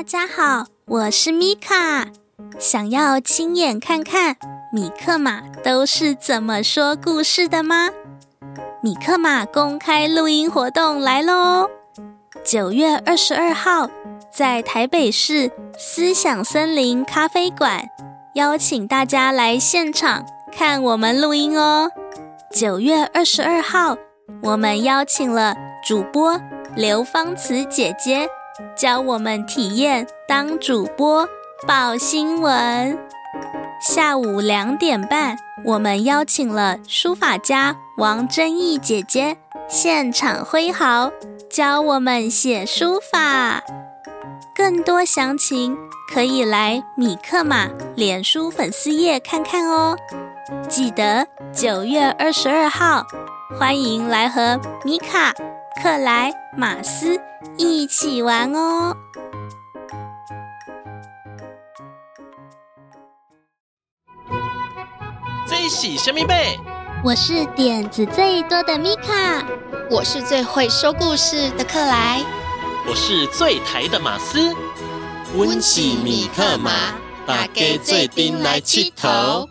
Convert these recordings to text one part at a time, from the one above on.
大家好，我是米卡。想要亲眼看看米克马都是怎么说故事的吗？米克马公开录音活动来喽！九月二十二号，在台北市思想森林咖啡馆，邀请大家来现场看我们录音哦。九月二十二号，我们邀请了主播刘芳慈姐姐，教我们体验当主播报新闻。下午两点半，我们邀请了书法家王禛益姐姐现场挥毫，教我们写书法。更多详情可以来米克马脸书粉丝页看看哦。记得九月二十二号，欢迎来和米卡、克莱、马斯一起玩哦！最喜神秘贝，我是点子最多的米卡，我是最会说故事的克莱，我是最台的马斯。温喜米克马，大家做阵来佚佗。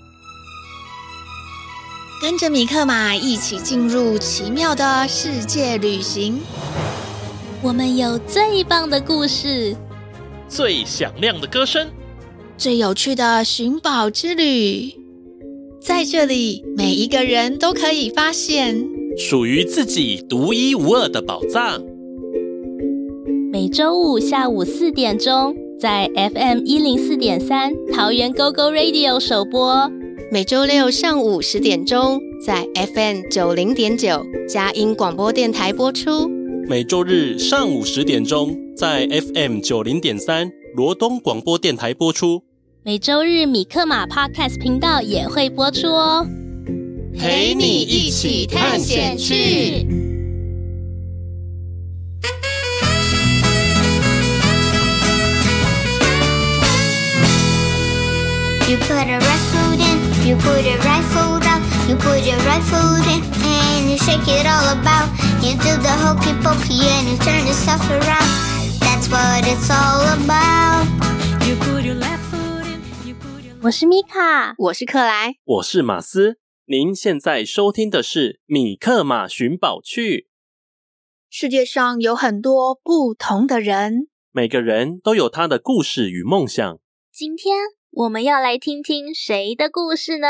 跟着米克马一起进入奇妙的世界旅行。我们有最棒的故事，最响亮的歌声，最有趣的寻宝之旅。在这里，每一个人都可以发现属于自己独一无二的宝藏。每周五下午四点钟，在 FM 一零四点三桃园 GO GO Radio 首播。每周六上午十点钟，在 FM 九零点九佳音广播电台播出；每周日上午十点钟，在 FM 九零点三罗东广播电台播出；每周日米克马 Podcast 频道也会播出哦，陪你一起探险去。You put a in, you put a right foot out, you put your right foot in and you shake it all about. You do the hokey pokey and you turn yourself around. That's what it's all about. You put your left foot in, you put your 我是米卡，我是克莱，我是马斯。您现在收听的是《米克马寻宝趣》。世界上有很多不同的人，每个人都有他的故事与梦想。今天。我们要来听听谁的故事呢？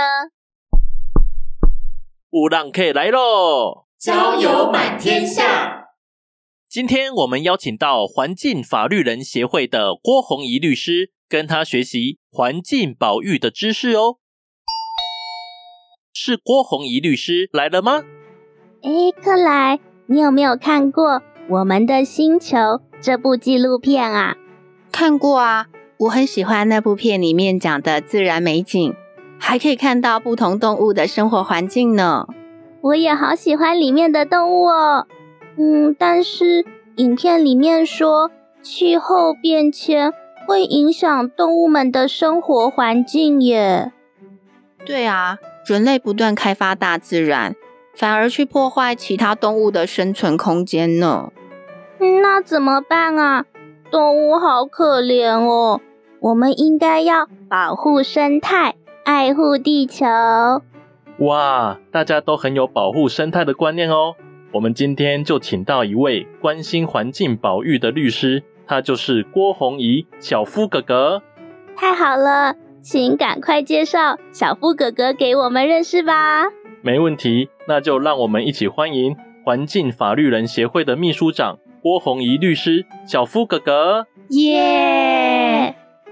有人客来喽！交友满天下。今天我们邀请到环境法律人协会的郭虹怡律师，跟他学习环境保育的知识哦。是郭虹怡律师来了吗？诶，克莱，你有没有看过《我们的星球》这部纪录片啊？看过啊。我很喜欢那部片里面讲的自然美景，还可以看到不同动物的生活环境呢。我也好喜欢里面的动物哦。嗯，但是影片里面说气候变迁会影响动物们的生活环境耶。对啊，人类不断开发大自然，反而去破坏其他动物的生存空间呢。嗯，那怎么办啊？动物好可怜哦。我们应该要保护生态，爱护地球。哇，大家都很有保护生态的观念哦。我们今天就请到一位关心环境保育的律师，他就是郭虹怡，小夫哥哥。太好了，请赶快介绍小夫哥哥给我们认识吧。没问题，那就让我们一起欢迎环境法律人协会的秘书长郭虹怡律师，小夫哥哥。耶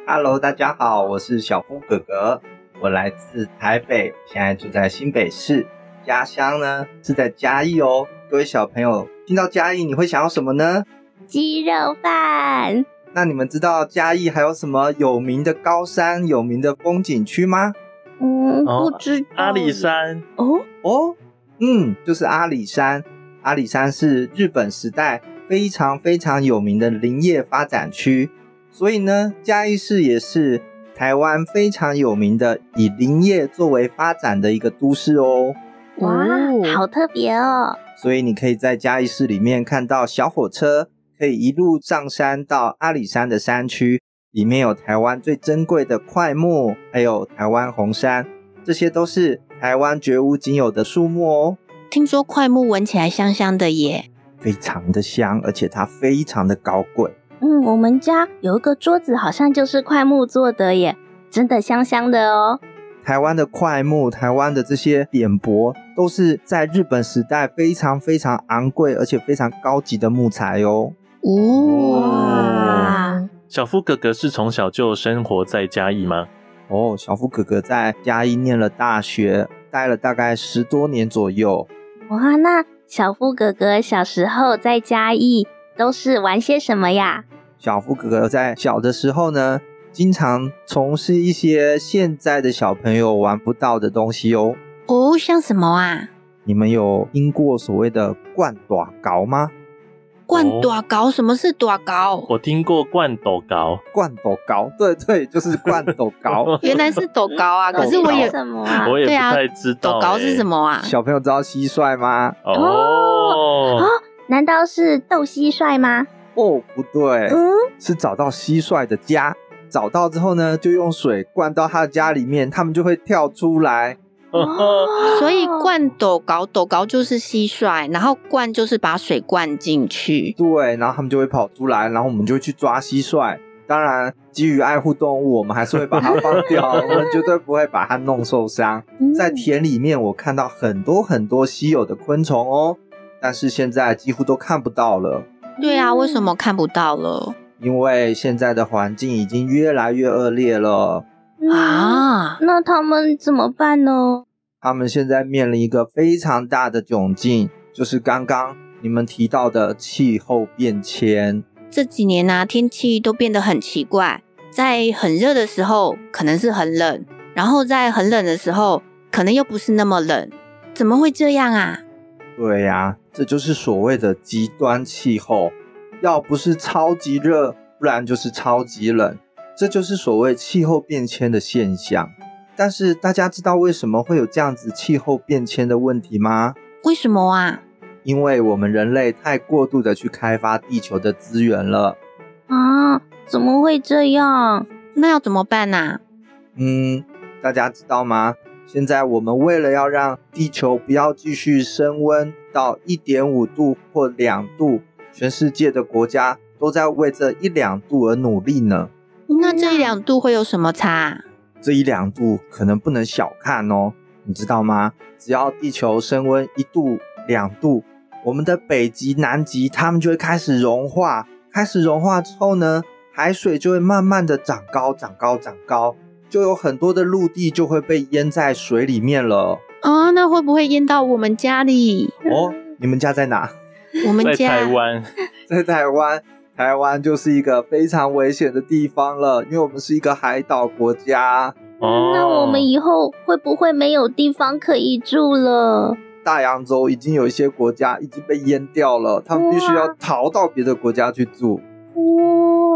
！Hello，大家好，我是小夫哥哥，我来自台北，现在住在新北市，家乡呢是在嘉义哦。各位小朋友听到嘉义，你会想要什么呢？鸡肉饭。那你们知道嘉义还有什么有名的高山、有名的风景区吗？嗯，不知道。阿里山。哦哦，嗯，就是阿里山。阿里山是日本时代非常非常有名的林业发展区。所以呢，嘉义市也是台湾非常有名的以林业作为发展的一个都市哦。哇，好特别哦！所以你可以在嘉义市里面看到小火车，可以一路上山到阿里山的山区，里面有台湾最珍贵的块木，还有台湾红杉，这些都是台湾绝无仅有的树木哦。听说块木闻起来香香的耶，非常的香，而且它非常的高贵。嗯，我们家有一个桌子，好像就是块木做的耶，真的香香的哦。台湾的块木，台湾的这些扁柏，都是在日本时代非常非常昂贵而且非常高级的木材哦。哇，小夫哥哥是从小就生活在嘉义吗？哦，小夫哥哥在嘉义念了大学，待了大概十多年左右。哇，那小夫哥哥小时候在嘉义都是玩些什么呀？小福哥哥在小的时候呢，经常从事一些现在的小朋友玩不到的东西哦。哦，像什么啊？你们有听过所谓的灌大钩吗？灌大钩？什么是大钩？我听过灌斗高。灌斗高，对对，就是灌斗高。原来是斗高啊！可是我也什么啊？我也不太知道。斗高是什么啊？小朋友知道蟋蟀吗？哦哦，难道是斗蟋蟀吗？哦，不对，嗯，是找到蟋蟀的家。找到之后呢，就用水灌到它的家里面，它们就会跳出来。哦，所以灌斗搞，斗搞就是蟋蟀，然后灌就是把水灌进去。对，然后它们就会跑出来，然后我们就会去抓蟋蟀。当然，基于爱护动物，我们还是会把它放掉，我们绝对不会把它弄受伤。在田里面，我看到很多很多稀有的昆虫哦，但是现在几乎都看不到了。对啊，为什么看不到了？因为现在的环境已经越来越恶劣了啊！那他们怎么办呢？他们现在面临一个非常大的窘境，就是刚刚你们提到的气候变迁。这几年啊，天气都变得很奇怪，在很热的时候可能是很冷，然后在很冷的时候可能又不是那么冷，怎么会这样啊？对呀，这就是所谓的极端气候。要不是超级热，不然就是超级冷，这就是所谓气候变迁的现象。但是大家知道为什么会有这样子气候变迁的问题吗？为什么啊？因为我们人类太过度的去开发地球的资源了。啊，怎么会这样？那要怎么办啊？嗯，大家知道吗？现在我们为了要让地球不要继续升温到一点五度或两度。全世界的国家都在为这一两度而努力呢。那这一两度会有什么差？这一两度可能不能小看哦，你知道吗？只要地球升温一度、两度，我们的北极、南极它们就会开始融化。开始融化之后呢，海水就会慢慢的长高、长高、长高，就有很多的陆地就会被淹在水里面了。啊，那会不会淹到我们家里？哦，你们家在哪？我们家在台湾，在台湾，台湾就是一个非常危险的地方了，因为我们是一个海岛国家。哦，那我们以后会不会没有地方可以住了？大洋洲已经有一些国家已经被淹掉了，他们必须要逃到别的国家去住。哇，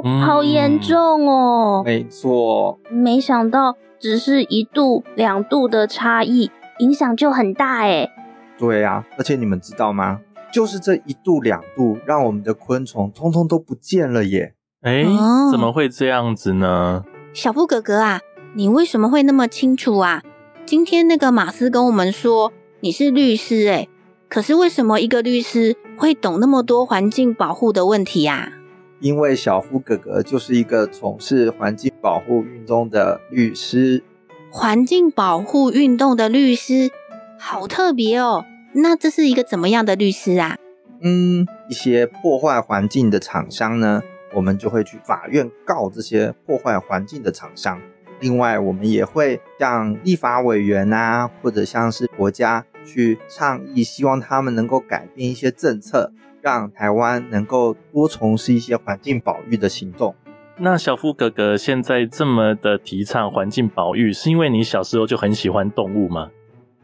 嗯，好严重哦！没错，没想到只是一度、两度的差异，影响就很大哎。对呀，而且你们知道吗？就是这一度两度，让我们的昆虫通通都不见了耶！哎，怎么会这样子呢？小布哥哥啊，你为什么会那么清楚啊？今天那个马斯跟我们说你是律师哎，可是为什么一个律师会懂那么多环境保护的问题呀？因为小夫哥哥就是一个从事环境保护运动的律师。环境保护运动的律师，好特别哦。那这是一个怎么样的律师啊？嗯，一些破坏环境的厂商呢，我们就会去法院告这些破坏环境的厂商。另外，我们也会向立法委员啊，或者像是国家去倡议，希望他们能够改变一些政策，让台湾能够多从事一些环境保育的行动。那小夫哥哥现在这么的提倡环境保育，是因为你小时候就很喜欢动物吗？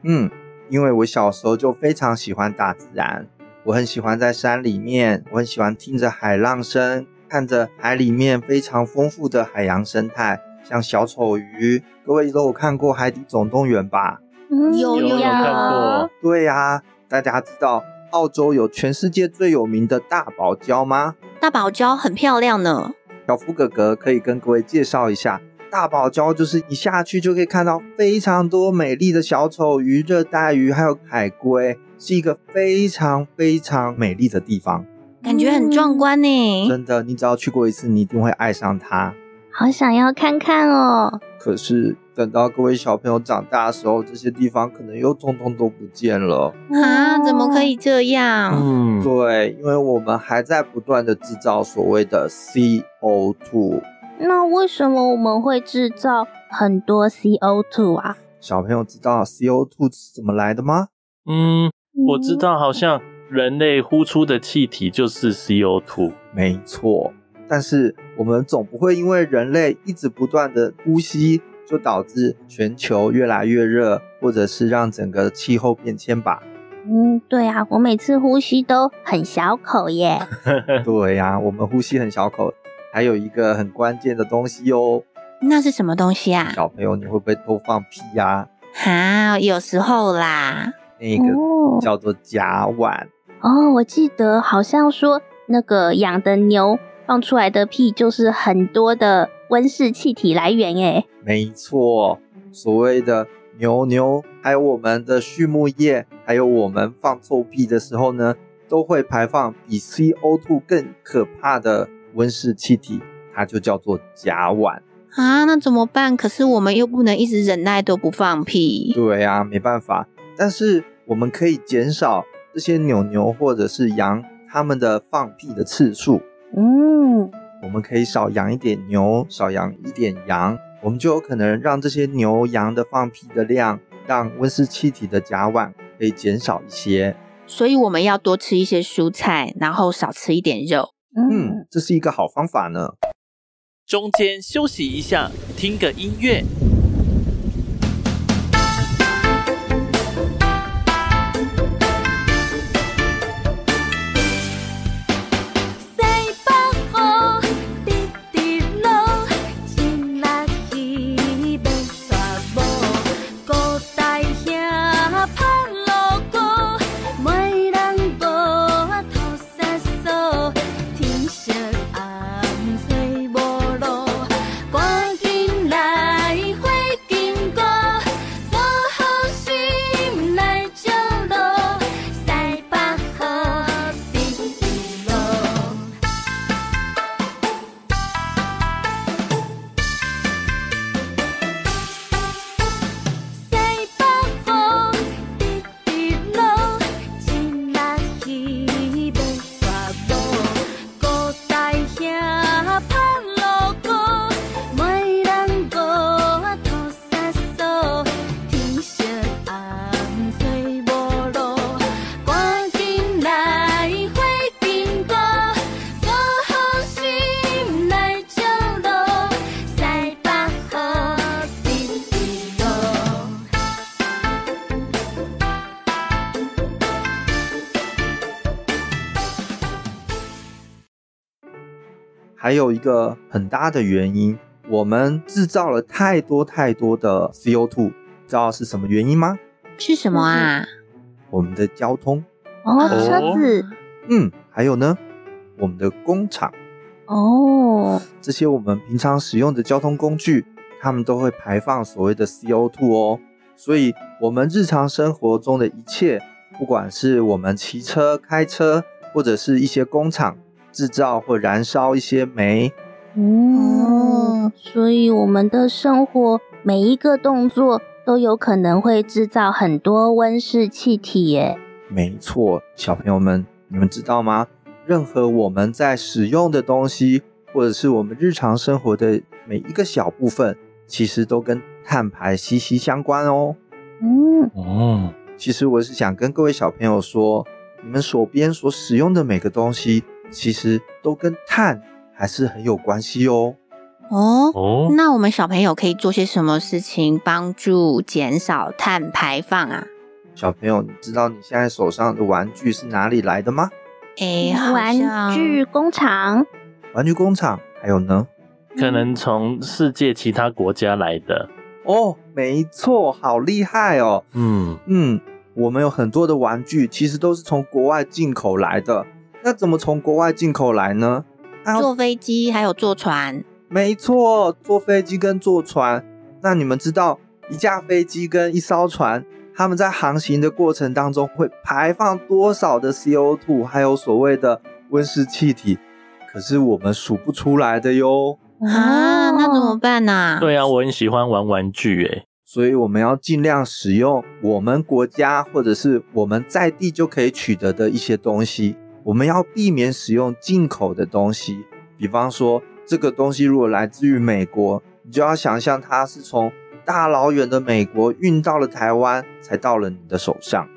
嗯。因为我小时候就非常喜欢大自然，我很喜欢在山里面，我很喜欢听着海浪声，看着海里面非常丰富的海洋生态，像小丑鱼。各位都有看过《海底总动员》吧？有有有看过。对呀，大家知道澳洲有全世界最有名的大堡礁吗？大堡礁很漂亮呢。小夫哥哥可以跟各位介绍一下，大堡礁就是一下去就可以看到非常多美丽的小丑鱼、热带鱼，还有海龟，是一个非常非常美丽的地方，感觉很壮观呢。真的，你只要去过一次，你一定会爱上它。好想要看看哦！可是等到各位小朋友长大的时候，这些地方可能又通通都不见了啊！怎么可以这样？嗯，对，因为我们还在不断的制造所谓的 CO2。那为什么我们会制造很多 CO2 啊？小朋友知道 CO2 是怎么来的吗？嗯，我知道，好像人类呼出的气体就是 CO2。没错。但是我们总不会因为人类一直不断的呼吸，就导致全球越来越热，或者是让整个气候变迁吧？嗯，对啊，我每次呼吸都很小口耶。对呀、啊，我们呼吸很小口，还有一个很关键的东西哦。那是什么东西啊？小朋友，你会不会偷放屁呀、啊？哈，有时候啦。那个叫做甲烷。哦，我记得好像说那个养的牛。放出来的屁就是很多的温室气体来源诶。没错，所谓的牛牛，还有我们的畜牧业，还有我们放臭屁的时候呢，都会排放比 CO2 更可怕的温室气体，它就叫做甲烷啊。那怎么办？可是我们又不能一直忍耐都不放屁。对啊，没办法。但是我们可以减少这些牛牛或者是羊它们的放屁的次数。嗯，我们可以少养一点牛，少养一点羊，我们就有可能让这些牛羊的放屁的量，让温室气体的甲烷可以减少一些。所以我们要多吃一些蔬菜，然后少吃一点肉。嗯，这是一个好方法呢。中间休息一下，听个音乐。还有一个很大的原因，我们制造了太多太多的 CO2，知道是什么原因吗？是什么啊？我们的交通哦，车子，嗯，还有呢，我们的工厂哦，这些我们平常使用的交通工具，它们都会排放所谓的 CO2 哦。所以，我们日常生活中的一切，不管是我们骑车、开车，或者是一些工厂。制造或燃烧一些煤，嗯，所以我们的生活每一个动作都有可能会制造很多温室气体耶。没错，小朋友们，你们知道吗？任何我们在使用的东西，或者是我们日常生活的每一个小部分，其实都跟碳排息息相关哦。嗯，哦，其实我是想跟各位小朋友说，你们手边所使用的每个东西。其实都跟碳还是很有关系哦。哦哦，那我们小朋友可以做些什么事情帮助减少碳排放啊？小朋友，你知道你现在手上的玩具是哪里来的吗？诶，玩具工厂。玩具工厂，还有呢？可能从世界其他国家来的。哦，没错，好厉害哦。嗯嗯，我们有很多的玩具，其实都是从国外进口来的。那怎么从国外进口来呢？坐飞机还有坐船。没错，坐飞机跟坐船。那你们知道一架飞机跟一艘船，他们在航行的过程当中会排放多少的 CO2，还有所谓的温室气体？可是我们数不出来的哟。啊，那怎么办呢、啊？对啊，我很喜欢玩玩具诶，所以我们要尽量使用我们国家或者是我们在地就可以取得的一些东西。我们要避免使用进口的东西，比方说这个东西如果来自于美国，你就要想象它是从大老远的美国运到了台湾，才到了你的手上。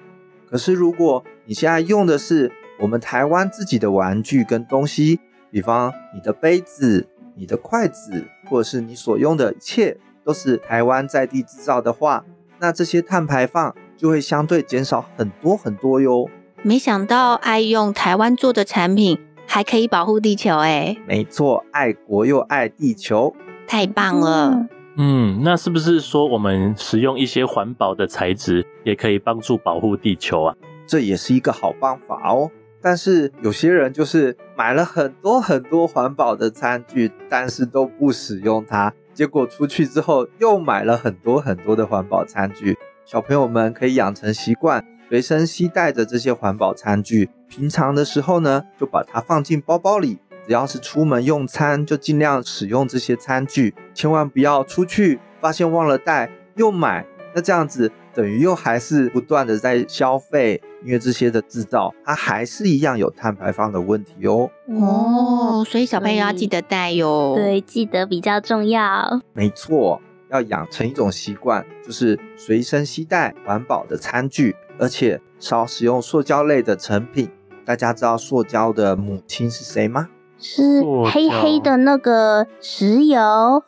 可是如果你现在用的是我们台湾自己的玩具跟东西，比方你的杯子、你的筷子，或者是你所用的一切都是台湾在地制造的话，那这些碳排放就会相对减少很多很多哟。没想到爱用台湾做的产品还可以保护地球诶。没错，爱国又爱地球，太棒了。嗯，那是不是说我们使用一些环保的材质也可以帮助保护地球啊？这也是一个好办法哦。但是有些人就是买了很多很多环保的餐具，但是都不使用它，结果出去之后又买了很多很多的环保餐具。小朋友们可以养成习惯。随身携带着这些环保餐具，平常的时候呢，就把它放进包包里。只要是出门用餐，就尽量使用这些餐具，千万不要出去发现忘了带又买。那这样子等于又还是不断的在消费，因为这些的制造它还是一样有碳排放的问题哦。哦，所以小朋友要记得带哟。对，记得比较重要。没错，要养成一种习惯，就是随身携带环保的餐具。而且少使用塑胶类的成品。大家知道塑胶的母亲是谁吗？是黑黑的那个石油。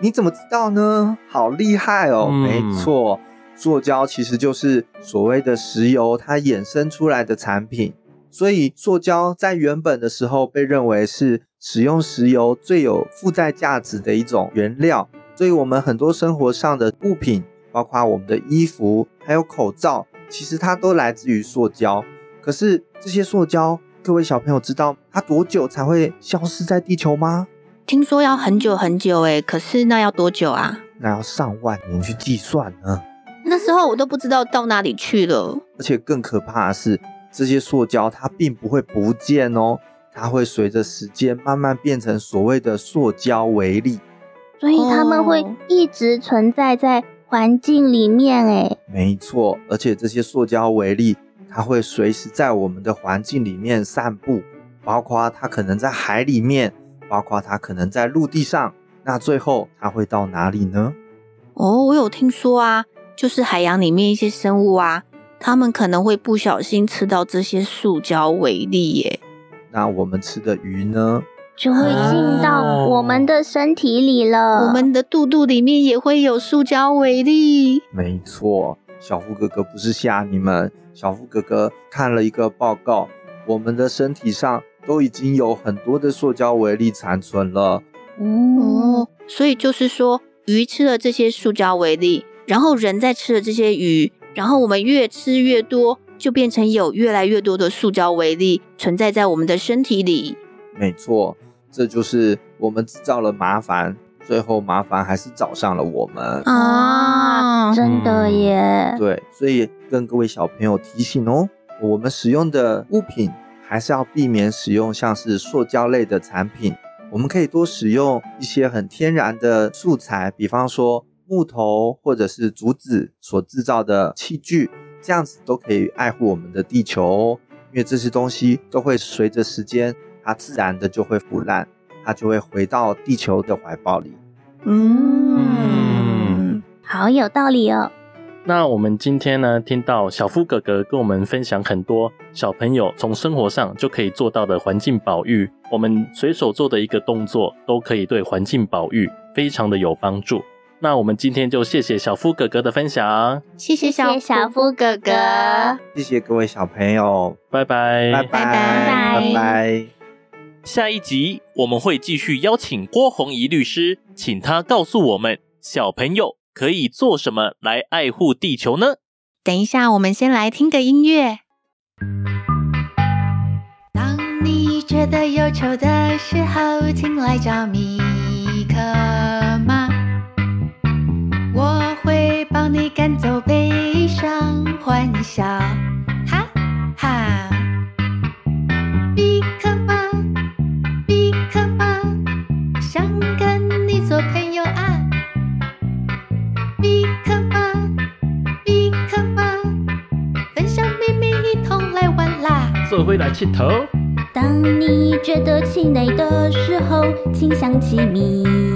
你怎么知道呢？好厉害哦！嗯、没错，塑胶其实就是所谓的石油，它衍生出来的产品。所以塑胶在原本的时候被认为是使用石油最有附带价值的一种原料。所以我们很多生活上的物品，包括我们的衣服，还有口罩。其实它都来自于塑胶，可是这些塑胶，各位小朋友知道它多久才会消失在地球吗？听说要很久很久诶，可是那要多久啊？那要上万年去计算呢。那时候我都不知道到哪里去了。而且更可怕的是，这些塑胶它并不会不见哦，它会随着时间慢慢变成所谓的塑胶微粒，所以它们会一直存在在。环境里面，诶，没错，而且这些塑胶微粒，它会随时在我们的环境里面散布，包括它可能在海里面，包括它可能在陆地上，那最后它会到哪里呢？哦，我有听说啊，就是海洋里面一些生物啊，它们可能会不小心吃到这些塑胶微粒耶。那我们吃的鱼呢？就会进到我们的身体里了，我们的肚肚里面也会有塑胶微粒。没错，小夫哥哥不是吓你们，小夫哥哥看了一个报告，我们的身体上都已经有很多的塑胶微粒残存了。哦，所以就是说，鱼吃了这些塑胶微粒，然后人在吃了这些鱼，然后我们越吃越多，就变成有越来越多的塑胶微粒存在在我们的身体里。没错。这就是我们制造了麻烦，最后麻烦还是找上了我们啊！真的耶。对，所以跟各位小朋友提醒哦，我们使用的物品还是要避免使用像是塑胶类的产品。我们可以多使用一些很天然的素材，比方说木头或者是竹子所制造的器具，这样子都可以爱护我们的地球哦。因为这些东西都会随着时间。它自然的就会腐烂，它就会回到地球的怀抱里。嗯，好有道理哦。那我们今天呢，听到小夫哥哥跟我们分享很多小朋友从生活上就可以做到的环境保育，我们随手做的一个动作都可以对环境保育非常的有帮助。那我们今天就谢谢小夫哥哥的分享，谢谢小小夫哥哥，谢谢各位小朋友，拜拜，拜拜，拜拜。拜拜。下一集我们会继续邀请郭虹宜律师，请他告诉我们小朋友可以做什么来爱护地球呢？等一下，我们先来听个音乐。当你觉得忧愁的时候，请来找米克妈，我会帮你赶走悲伤，欢笑，当你觉得气馁的时候，请想起你。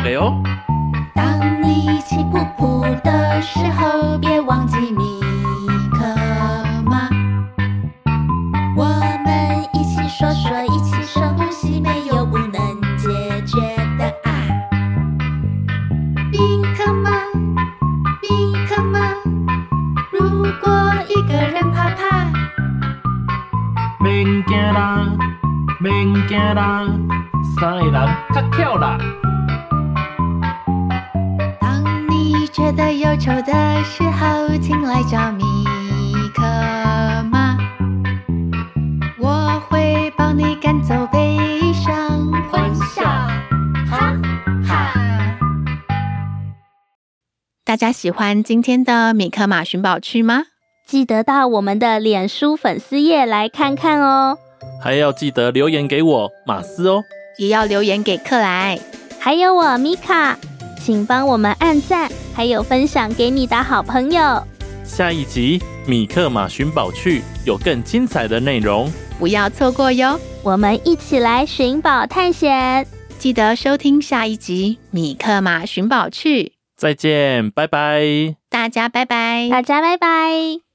的哦。当你气噗噗的时候，大家喜欢今天的米克马寻宝趣吗？记得到我们的脸书粉丝页来看看哦，还要记得留言给我马斯哦，也要留言给克莱，还有我米卡。请帮我们按赞，还有分享给你的好朋友。下一集《米克马寻宝趣》有更精彩的内容，不要错过哟！我们一起来寻宝探险，记得收听下一集《米克马寻宝趣》。再见，拜拜！大家拜拜！大家拜拜！